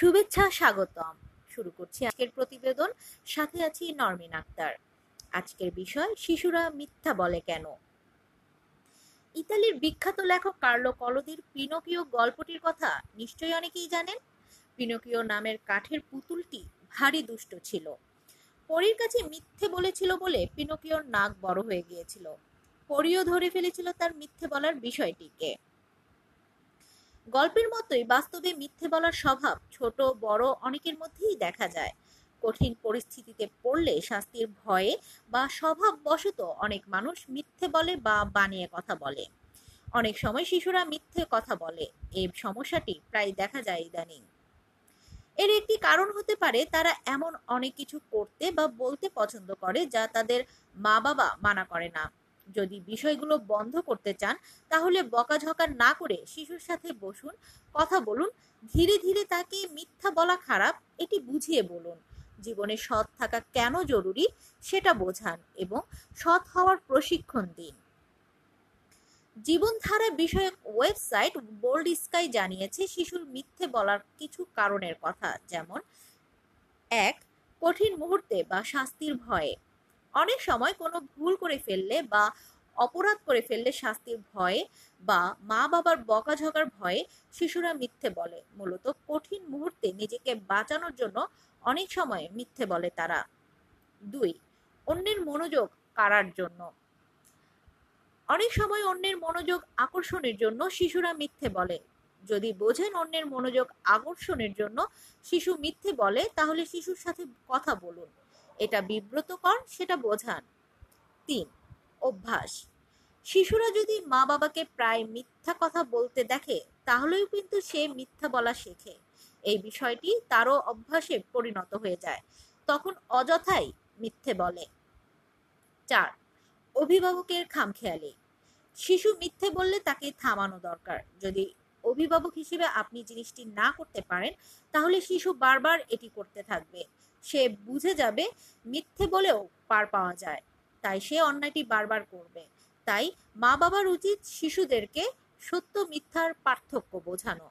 শুভেচ্ছা, স্বাগতম। শুরু করছি আজকের প্রতিবেদন। সাথে আছি নরমিন আক্তার। আজকের বিষয়, শিশুরা মিথ্যা বলে কেন? ইতালির বিখ্যাত লেখক কার্লো কলোদির পিনোকিও গল্পটির কথা নিশ্চয়ই অনেকেই জানেন। পিনোকিও নামের কাঠের পুতুলটি ভারী দুষ্ট ছিল। পরীর কাছে মিথ্যে বলেছিল বলে পিনোকিওর নাক বড় হয়ে গিয়েছিল। পরীও ধরে ফেলেছিল তার মিথ্যে বলার বিষয়টিকে। গল্পের মতোই বাস্তবে মিথ্যে বলার স্বভাব ছোট, বড় অনেকের মধ্যেই দেখা যায়। কঠিন পরিস্থিতিতে পড়লে শাস্তির ভয়ে বা স্বভাব বশত অনেক মানুষ মিথ্যে বলে বা বানিয়ে কথা বলে। অনেক সময় শিশুরা মিথ্যে কথা বলে। এই সমস্যাটি প্রায় দেখা যায় ইদানিং। এর একটি কারণ হতে পারে তারা এমন অনেক কিছু করতে বা বলতে পছন্দ করে যা তাদের মা বাবা মানা করে না। যদি বিষয়গুলো বন্ধ করতে চান, তাহলে বকাঝকা না করে শিশুর সাথে বসুন, কথা বলুন, ধীরে ধীরে তাকে মিথ্যা বলা খারাপ, এটি বুঝিয়ে বলুন। জীবনে সৎ থাকা কেন জরুরি, সেটা বোঝান এবং সৎ হওয়ার প্রশিক্ষণ দিন। জীবনধারা বিষয়ক ওয়েবসাইট বোল্ড স্কাই জানিয়েছে, শিশুর মিথ্যে বলার কিছু কারণের কথা, যেমন, এক, কঠিন মুহূর্তে বা শাস্তির ভয়ে। অনেক সময় কোনো ভুল করে ফেললে বা অপরাধ করে ফেললে শাস্তির ভয়ে বা মা বাবার বকাঝকার ভয়ে শিশুরা মিথ্যে বলে। মূলত কঠিন মুহূর্তে নিজেকে বাঁচানোর জন্য অনেক সময় মিথ্যে বলে তারা। দুই, অন্যের মনোযোগ কারার জন্য। অনেক সময় অন্যের মনোযোগ আকর্ষণের জন্য শিশুরা মিথ্যে বলে। যদি বোঝেন অন্যের মনোযোগ আকর্ষণের জন্য শিশু মিথ্যে বলে, তাহলে শিশুর সাথে কথা বলুন। এটা বিব্রতকর, সেটা বোঝান। তিন, অভ্যাস। শিশুরা যদি মা বাবাকে প্রায় মিথ্যা কথা বলতে দেখে, তাহলেও কিন্তু সে মিথ্যা বলা শেখে। এই বিষয়টি তারও অভ্যাসে পরিণত হয়ে যায়। তখন অযথাই মিথ্যে বলে। চার, অভিভাবকের খামখেয়ালি। শিশু মিথ্যে বললে তাকে থামানো দরকার। যদি অভিভাবক হিসেবে আপনি জিনিসটি না করতে পারেন, তাহলে শিশু বারবার এটি করতে থাকবে। সে বুঝে যাবে মিথ্যে বলেও পার পাওয়া যায়। তাই সে অন্যায়টি বারবার করবে। তাই মা বাবার উচিত শিশুদেরকে সত্য মিথ্যার পার্থক্য বোঝানো।